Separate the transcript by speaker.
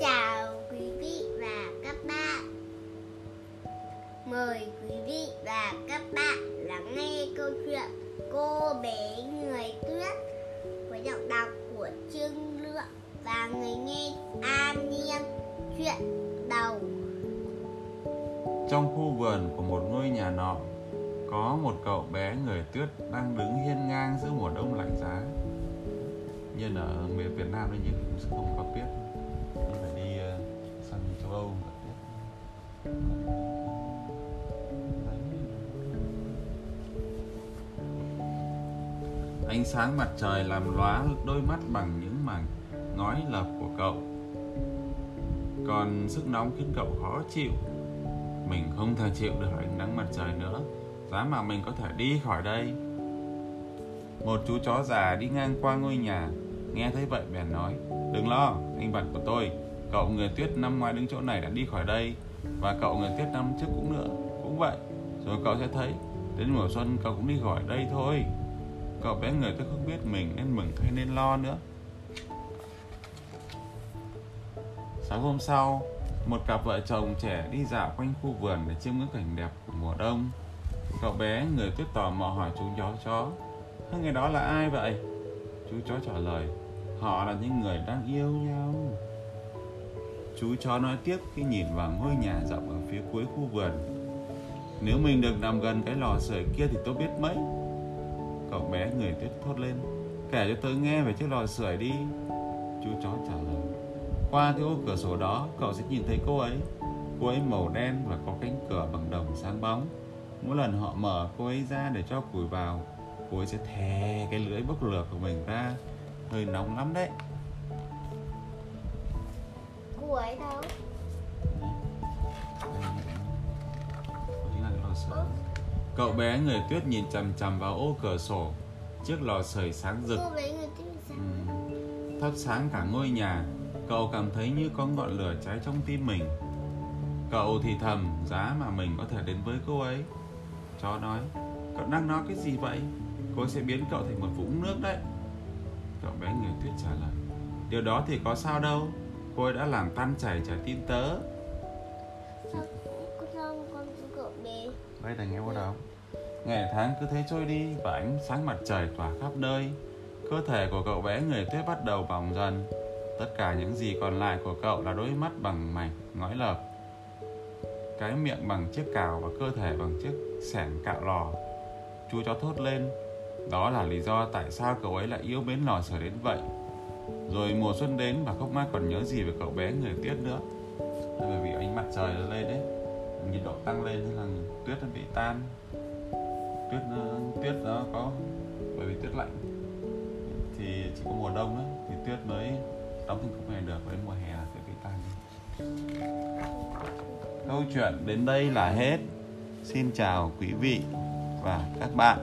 Speaker 1: chào quý vị và các bạn. Mời quý vị và các bạn lắng nghe câu chuyện Cô bé người tuyết Với giọng đọc của Trương Lượng và người nghe An Nhiên. Chuyện đầu.
Speaker 2: Trong khu vườn của một ngôi nhà nọ, Có một cậu bé người tuyết đang đứng hiên ngang giữa mùa đông lạnh giá. Nhân ở miền Việt Nam nên nhiều cũng không có biết. Đi phải đi uh, sang châu Âu mới có. Ánh sáng mặt trời làm lóa đôi mắt bằng những mảng ngói lợp của cậu. Còn sức nóng khiến cậu khó chịu. Mình không thể chịu được ánh nắng mặt trời nữa. Giá mà mình có thể đi khỏi đây. Một chú chó già đi ngang qua ngôi nhà. Nghe thấy vậy bèn nói Đừng lo, anh bạn của tôi Cậu người tuyết năm ngoái đứng chỗ này đã đi khỏi đây Và cậu người tuyết năm trước cũng nữa Cũng vậy. Rồi cậu sẽ thấy Đến mùa xuân cậu cũng đi khỏi đây thôi. Cậu bé người tôi không biết mình nên mừng hay nên lo nữa. Sáng hôm sau Một cặp vợ chồng trẻ đi dạo quanh khu vườn để chiêm ngưỡng cảnh đẹp của mùa đông. Cậu bé người tuyết tò mò hỏi chú chó chó Hai người đó là ai vậy? Chú chó trả lời Họ là những người đang yêu nhau. Chú chó nói tiếp khi nhìn vào ngôi nhà rộng ở phía cuối khu vườn. Nếu mình được nằm gần cái lò sưởi kia thì tôi biết mấy. Cậu bé người tuyết thốt lên, Kể cho tôi nghe về chiếc lò sưởi đi. Chú chó trả lời, Qua cái ô cửa sổ đó, Cậu sẽ nhìn thấy cô ấy. Cô ấy màu đen và có cánh cửa bằng đồng sáng bóng. Mỗi lần họ mở, cô ấy ra để cho củi vào. Cô ấy sẽ thè cái lưỡi bốc lửa của mình ra. Hơi nóng lắm đấy.
Speaker 1: Ấy đâu?
Speaker 2: Cậu bé người tuyết nhìn chằm chằm vào ô cửa sổ. Chiếc lò sưởi sáng rực? Ừm, thắp sáng cả ngôi nhà. Cậu cảm thấy như có ngọn lửa cháy trong tim mình. Cậu thì thầm giá mà mình có thể đến với cô ấy. Chó nói cậu đang nói cái gì vậy? Cô ấy sẽ biến cậu thành một vũng nước đấy cậu bé người tuyết trả lời. Điều đó thì có sao đâu. Cô ấy đã làm tan chảy trái tim tớ.
Speaker 1: Sao sao con cậu bé?
Speaker 2: đây là nghe bắt đầu ngày tháng cứ thế trôi đi và ánh sáng mặt trời tỏa khắp nơi. Cơ thể của cậu bé người tuyết bắt đầu bỏng dần. Tất cả những gì còn lại của cậu là đôi mắt bằng mảnh ngói lợp. Cái miệng bằng chiếc cào và cơ thể bằng chiếc xẻng cạo lò. Chú chó thốt lên đó là lý do tại sao cậu ấy lại yêu mến lò sưởi đến vậy. Rồi mùa xuân đến và không ai còn nhớ gì về cậu bé người tuyết nữa. Bởi vì ánh mặt trời nó lên đấy nhiệt độ tăng lên thế là tuyết nó bị tan. Tuyết nó, tuyết nó có bởi vì tuyết lạnh. Thì chỉ có mùa đông ấy, thì tuyết mới đóng thành cục này được với mùa hè là tuyết bị tan câu chuyện đến đây là hết. Xin chào quý vị và các bạn.